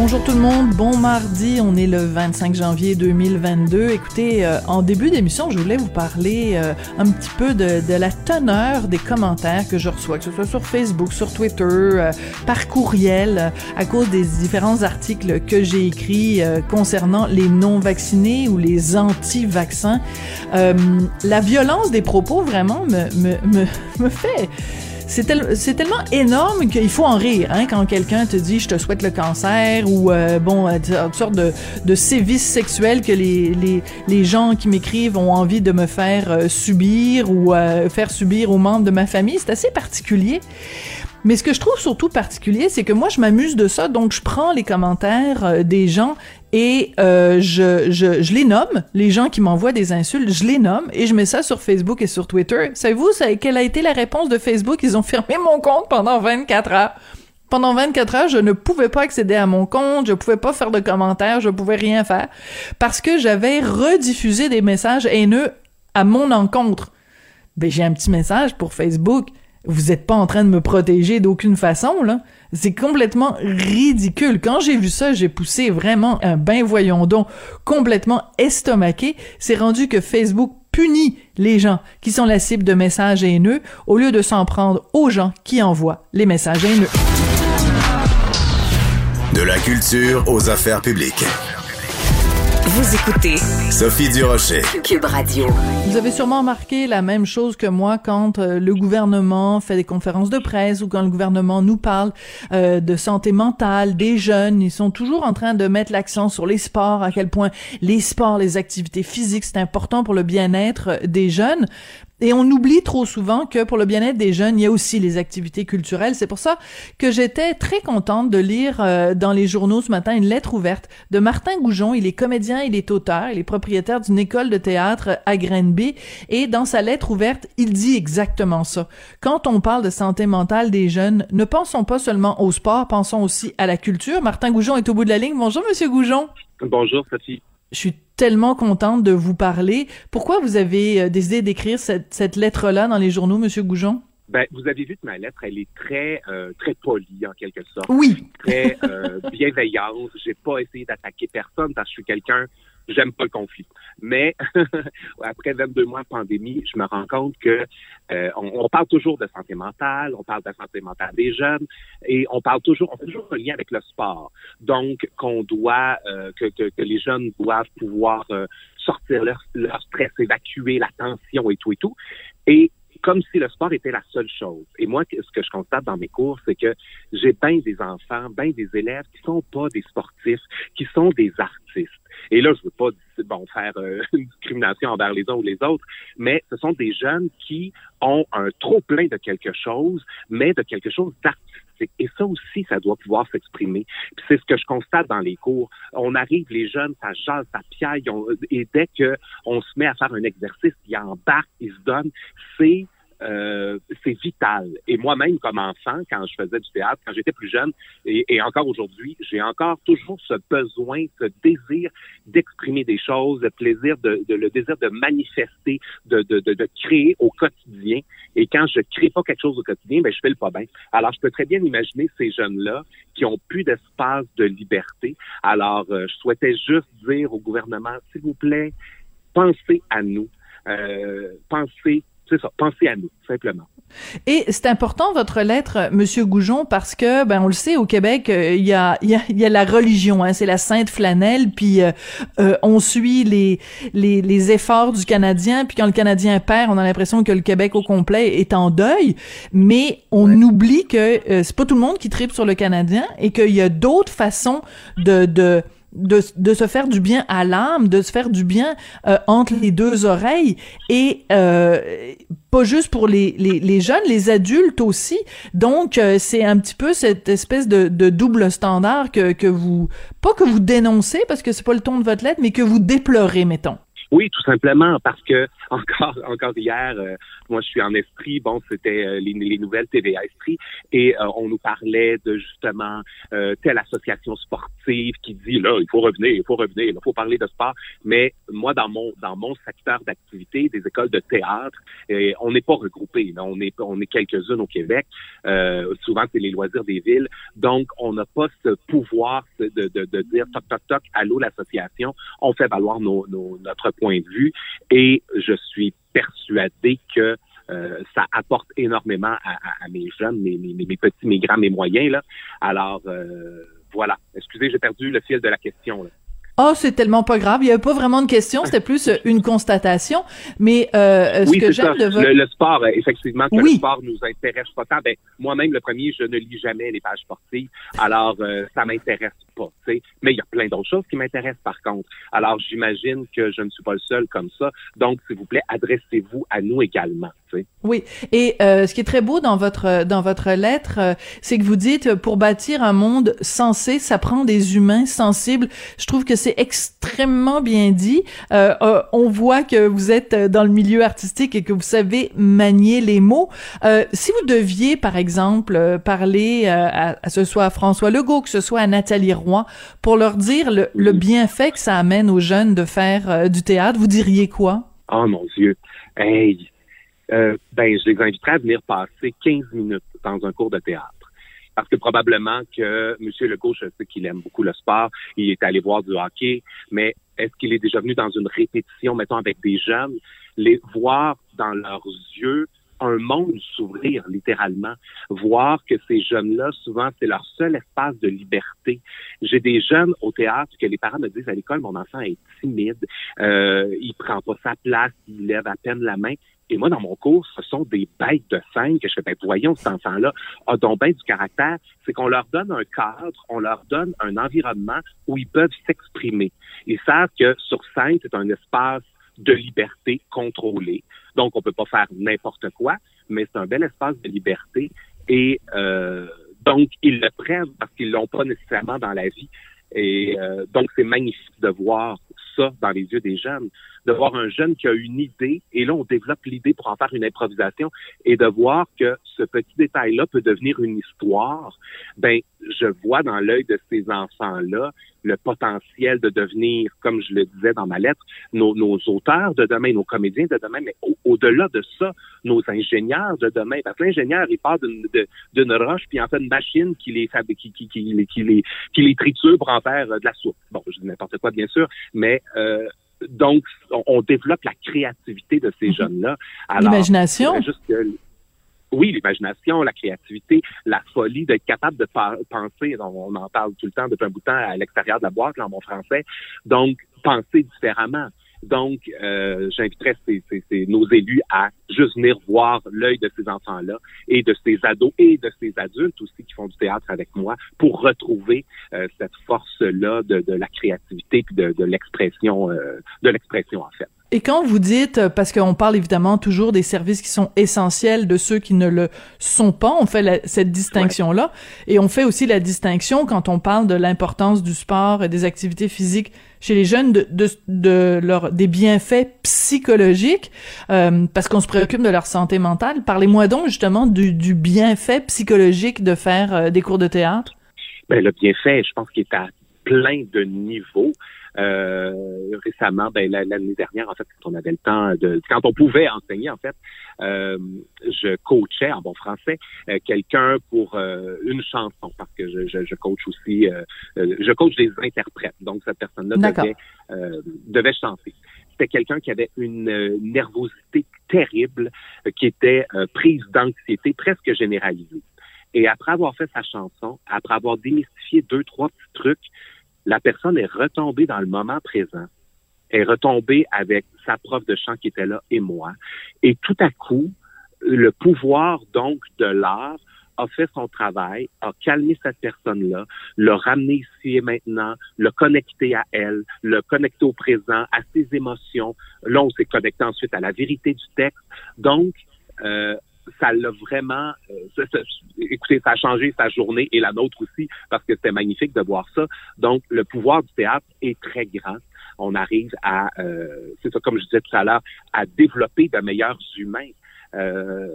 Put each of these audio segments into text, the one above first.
Bonjour tout le monde, bon mardi, on est le 25 janvier 2022. Écoutez, euh, en début d'émission, je voulais vous parler euh, un petit peu de, la teneur des commentaires que je reçois, que ce soit sur Facebook, sur Twitter, euh, par courriel, à cause des différents articles que j'ai écrits concernant les non-vaccinés ou les anti-vaccins. la violence des propos vraiment me, me, me, me fait c'est tellement énorme qu'il faut en rire hein, quand quelqu'un te dit je te souhaite le cancer ou euh, bon euh, toutes sortes de, sévices sexuels que les, gens qui m'écrivent ont envie de me faire euh, subir ou faire subir aux membres de ma famille. C'est assez particulier. Mais ce que je trouve surtout particulier, c'est que moi, je m'amuse de ça, donc je prends les commentaires euh, des gens et euh, je, les nomme, les gens qui m'envoient des insultes, je les nomme et je mets ça sur Facebook et sur Twitter. Savez-vous quelle a été la réponse de Facebook? Ils ont fermé mon compte pendant 24 heures. Pendant 24 heures, je ne pouvais pas accéder à mon compte, je pouvais pas faire de commentaires, je pouvais rien faire parce que j'avais rediffusé des messages haineux à mon encontre. Ben, j'ai un petit message pour Facebook vous êtes pas en train de me protéger d'aucune façon, là. C'est complètement ridicule. Quand j'ai vu ça, j'ai poussé vraiment un bain voyons donc complètement estomaqué. C'est rendu que Facebook punit les gens qui sont la cible de messages haineux au lieu de s'en prendre aux gens qui envoient les messages haineux. De la culture aux affaires publiques. Vous écoutez Sophie Durocher, Cube Radio. Vous avez sûrement remarqué la même chose que moi quand euh, le gouvernement fait des conférences de presse ou quand le gouvernement nous parle euh, de santé mentale des jeunes. Ils sont toujours en train de mettre l'accent sur les sports, à quel point les sports, les activités physiques, c'est important pour le bien-être des jeunes. Et on oublie trop souvent que pour le bien-être des jeunes, il y a aussi les activités culturelles. C'est pour ça que j'étais très contente de lire euh, dans les journaux ce matin une lettre ouverte de Martin Goujon. Il est comédien, il est auteur, il est propriétaire d'une école de théâtre à Grenby. Et dans sa lettre ouverte, il dit exactement ça. Quand on parle de santé mentale des jeunes, ne pensons pas seulement au sport, pensons aussi à la culture. Martin Goujon est au bout de la ligne. Bonjour, Monsieur Goujon. Bonjour, Sophie. Je suis tellement contente de vous parler. Pourquoi vous avez euh, décidé d'écrire cette, cette lettre-là dans les journaux, Monsieur Goujon? Ben, vous avez vu que ma lettre, elle est très euh, très polie en quelque sorte. Oui. Très euh, bienveillante. J'ai pas essayé d'attaquer personne parce que je suis quelqu'un j'aime pas le conflit. Mais après 22 mois de pandémie, je me rends compte que euh, on, parle toujours de santé mentale, on parle de la santé mentale des jeunes, et on parle toujours, on fait toujours un lien avec le sport. Donc, qu'on doit, euh, que, que, que, les jeunes doivent pouvoir euh, sortir leur, leur stress, évacuer la tension et tout et tout. Et comme si le sport était la seule chose. Et moi, ce que je constate dans mes cours, c'est que j'ai bien des enfants, bien des élèves qui sont pas des sportifs, qui sont des artistes. Et là, je veux pas bon faire euh, une discrimination envers les uns ou les autres, mais ce sont des jeunes qui ont un trop plein de quelque chose, mais de quelque chose d'artistique. Et ça aussi, ça doit pouvoir s'exprimer. Puis c'est ce que je constate dans les cours. On arrive, les jeunes, ça jase, ça piaille, et dès que on se met à faire un exercice, ils embarquent, ils se donnent. C'est euh, c'est vital. Et moi-même, comme enfant, quand je faisais du théâtre, quand j'étais plus jeune, et, encore aujourd'hui, j'ai encore toujours ce besoin, ce désir d'exprimer des choses, le plaisir, de, de, le désir de manifester, de, de, de, créer au quotidien. Et quand je crée pas quelque chose au quotidien, ben je fais le pas bien. Alors, je peux très bien imaginer ces jeunes-là qui ont plus d'espace de liberté. Alors, euh, je souhaitais juste dire au gouvernement, s'il vous plaît, pensez à nous. Euh, pensez c'est ça, pensez à nous, simplement. Et c'est important votre lettre, Monsieur Goujon, parce que ben on le sait au Québec, euh, il y, a, y, a, y a la religion, hein, c'est la sainte flanelle, puis euh, euh, on suit les, les, les efforts du Canadien, puis quand le Canadien perd, on a l'impression que le Québec au complet est en deuil, mais on oublie que c'est pas tout le monde qui tripe sur le Canadien et qu'il y a d'autres façons de, de de, de, se faire du bien à l'âme, de se faire du bien euh, entre les deux oreilles et euh, pas juste pour les, les, les, jeunes, les adultes aussi. Donc euh, c'est un petit peu cette espèce de, de, double standard que, que vous pas que vous dénoncez parce que c'est pas le ton de votre lettre, mais que vous déplorez, mettons. Oui, tout simplement parce que encore encore hier, euh, moi je suis en esprit. Bon, c'était euh, les, les, nouvelles TVA Esprit et euh, on nous parlait de justement telle association sportive qui dit là il faut revenir, il faut revenir, il faut parler de sport. Mais moi dans mon dans mon secteur d'activité, des écoles de théâtre, et on n'est pas regroupés. On est on est quelques-unes au Québec. souvent c'est les loisirs des villes, donc on n'a pas ce pouvoir de, de, de dire toc toc toc allô l'association. On fait valoir nos, nos, notre point de vue et je suis persuadé que euh, ça apporte énormément à, mes jeunes, mes, petits, mes grands, mes moyens. Là. Alors, euh, voilà. Excusez, j'ai perdu le fil de la question. Oh, c'est tellement pas grave. Il n'y avait pas vraiment de question. C'était plus euh, une constatation. Mais euh, ce que j'aime de votre... le, le, sport, euh, effectivement, que le sport nous intéresse pas tant. Ben, moi-même, le premier, je ne lis jamais les pages sportives. Alors, euh, ça m'intéresse pas. sais. Mais il y a plein d'autres choses qui m'intéressent, par contre. Alors, j'imagine que je ne suis pas le seul comme ça. Donc, s'il vous plaît, adressez-vous à nous également. Oui, et euh, ce qui est très beau dans votre dans votre lettre, euh, c'est que vous dites pour bâtir un monde sensé, ça prend des humains sensibles. Je trouve que c'est extrêmement bien dit. Euh, on voit que vous êtes dans le milieu artistique et que vous savez manier les mots. si vous deviez, par exemple, parler à, ce soit à François Legault, que ce soit à Nathalie Roy, pour leur dire le, le bienfait que ça amène aux jeunes de faire du théâtre, vous diriez quoi? Oh mon Dieu, hey euh, ben, je les inviterais à venir passer 15 minutes dans un cours de théâtre. Parce que probablement que M. Legault, je sais qu'il aime beaucoup le sport, il est allé voir du hockey, mais est-ce qu'il est déjà venu dans une répétition, mettons, avec des jeunes, les voir dans leurs yeux un monde s'ouvrir littéralement, voir que ces jeunes-là, souvent, c'est leur seul espace de liberté. J'ai des jeunes au théâtre que les parents me disent à l'école, mon enfant est timide, euh, il prend pas sa place, il lève à peine la main. Et moi, dans mon cours, ce sont des bêtes de scène que je fais, ben, voyons, cet enfant-là a donc bien du caractère. C'est qu'on leur donne un cadre, on leur donne un environnement où ils peuvent s'exprimer. Ils savent que sur scène, c'est un espace de liberté contrôlée. Donc, on peut pas faire n'importe quoi, mais c'est un bel espace de liberté. Et euh, donc, ils le prennent parce qu'ils l'ont pas nécessairement dans la vie. Et euh, donc, c'est magnifique de voir dans les yeux des jeunes, de voir un jeune qui a une idée, et là, on développe l'idée pour en faire une improvisation, et de voir que ce petit détail-là peut devenir une histoire, ben, je vois dans l'œil de ces enfants-là le potentiel de devenir, comme je le disais dans ma lettre, nos, auteurs de demain, nos comédiens de demain, mais au-delà de ça, nos ingénieurs de demain. Parce que l'ingénieur, il part d'une roche, puis en fait une machine qui les, qui, les, qui, les, triture pour en faire de la soupe. Bon, je dis n'importe quoi, bien sûr, mais euh, donc, on, développe la créativité de ces mhm. jeunes-là. L'imagination. Oui, l'imagination, la créativité, la folie d'être capable de penser. On, en parle tout le temps depuis un bout de temps à l'extérieur de la boîte, en bon français. Donc, penser différemment. Donc, euh, j'inviterais nos élus à juste venir voir l'œil de ces enfants-là et de ces ados et de ces adultes aussi qui font du théâtre avec moi pour retrouver euh, cette force-là de, la créativité et de, l'expression, euh, de l'expression en fait. Et quand vous dites, euh, parce qu'on parle évidemment toujours des services qui sont essentiels de ceux qui ne le sont pas, on fait cette distinction-là, et on fait aussi la distinction quand on parle de l'importance du sport et des activités physiques chez les jeunes, de, de, leur, des bienfaits psychologiques, euh, parce qu'on se préoccupe de leur santé mentale. Parlez-moi donc justement du, du bienfait psychologique de faire euh, des cours de théâtre. Ben, le bienfait, je pense qu'il est à plein de niveaux. Euh, récemment, ben, l'année dernière, en fait, quand on avait le temps de, quand on pouvait enseigner, en fait, euh, je coachais en bon français euh, quelqu'un pour une chanson parce que je, je, je coach aussi, je coach des interprètes. Donc cette personne-là devait, devait chanter c'était quelqu'un qui avait une nervosité terrible, qui était prise d'anxiété presque généralisée. Et après avoir fait sa chanson, après avoir démystifié deux, trois petits trucs, la personne est retombée dans le moment présent, est retombée avec sa prof de chant qui était là et moi. Et tout à coup, le pouvoir donc de l'art a fait son travail, a calmé cette personne-là, l'a ramené ici et maintenant, l'a connecté à elle, l'a connecté au présent, à ses émotions. Là, on s'est connecté ensuite à la vérité du texte. Donc, euh, ça l'a vraiment, euh, écoutez, ça a changé sa journée et la nôtre aussi parce que c'était magnifique de voir ça. Donc, le pouvoir du théâtre est très grand. on arrive à, euh, c'est ça, comme je disais tout à l'heure, à développer de meilleurs humains. Euh,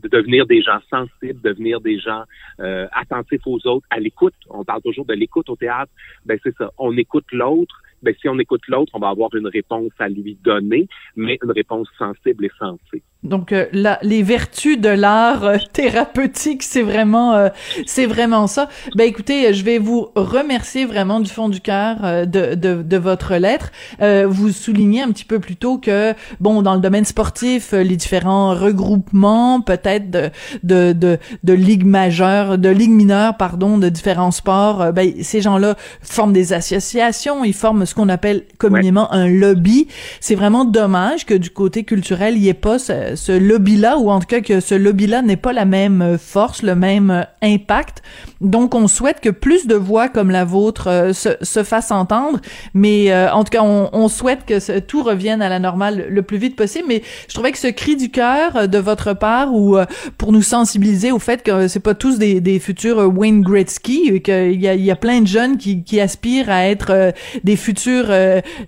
de devenir des gens sensibles, devenir des gens euh, attentifs aux autres, à l'écoute. On parle toujours de l'écoute au théâtre. Ben c'est ça. On écoute l'autre. Ben si on écoute l'autre, on va avoir une réponse à lui donner, mais une réponse sensible et sensée. Donc euh, les vertus de l'art euh, thérapeutique, c'est vraiment euh, c'est vraiment ça. Ben écoutez, je vais vous remercier vraiment du fond du cœur de, de, de votre lettre. vous soulignez un petit peu plus tôt que bon dans le domaine sportif, les différents regroupements peut-être de de de, de ligues majeures, de ligues mineures pardon, de différents sports, ben ces gens-là forment des associations, ils forment ce qu'on appelle communément un lobby. C'est vraiment dommage que du côté culturel, il n'y ait pas ce lobby-là, ou en tout cas que ce lobby-là n'ait pas la même euh, force, le même euh, impact. Donc, on souhaite que plus de voix comme la vôtre euh, se, se fassent entendre, mais en tout cas, on, on souhaite que tout revienne à la normale le plus vite possible. Mais je trouvais que ce cri du cœur de votre part, ou pour nous sensibiliser au fait que c'est pas tous des, des futurs Wayne Gretzky, qu'il y a, il y a plein de jeunes qui, qui aspirent à être des futurs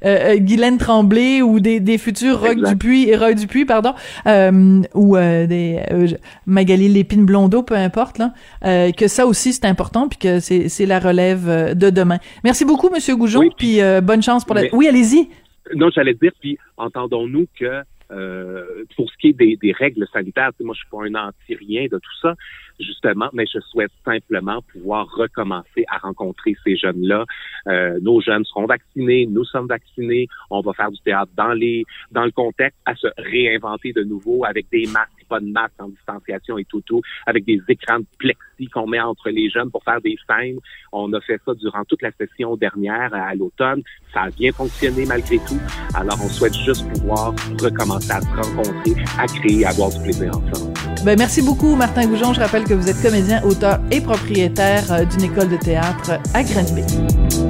Guylaine Tremblay ou des, des futurs Rock Dupuis, Rock Dupuis, pardon. Euh, ou euh, des euh, Magali Lépine Blondeau, peu importe, là, que ça aussi c'est important, puis que c'est, c'est la relève de demain. Merci beaucoup, Monsieur Goujon, puis bonne chance pour la. Oui, allez-y. Non, j'allais dire, puis entendons-nous que pour ce qui est des, des règles sanitaires, moi je suis pas un anti-rien de tout ça, justement, mais je souhaite simplement pouvoir recommencer à rencontrer ces jeunes-là. Euh, nos jeunes seront vaccinés, nous sommes vaccinés, on va faire du théâtre dans les dans le contexte, à se réinventer de nouveau avec des masques, pas de masques en distanciation et tout tout, avec des écrans de plexi qu'on met entre les jeunes pour faire des scènes. On a fait ça durant toute la session dernière à l'automne. Ça a bien fonctionné malgré tout. Alors on souhaite juste pouvoir recommencer à se rencontrer, à créer, à avoir du plaisir ensemble. Ben merci beaucoup Martin Goujon. Je rappelle que vous êtes comédien, auteur et propriétaire euh, d'une école de théâtre à Granby.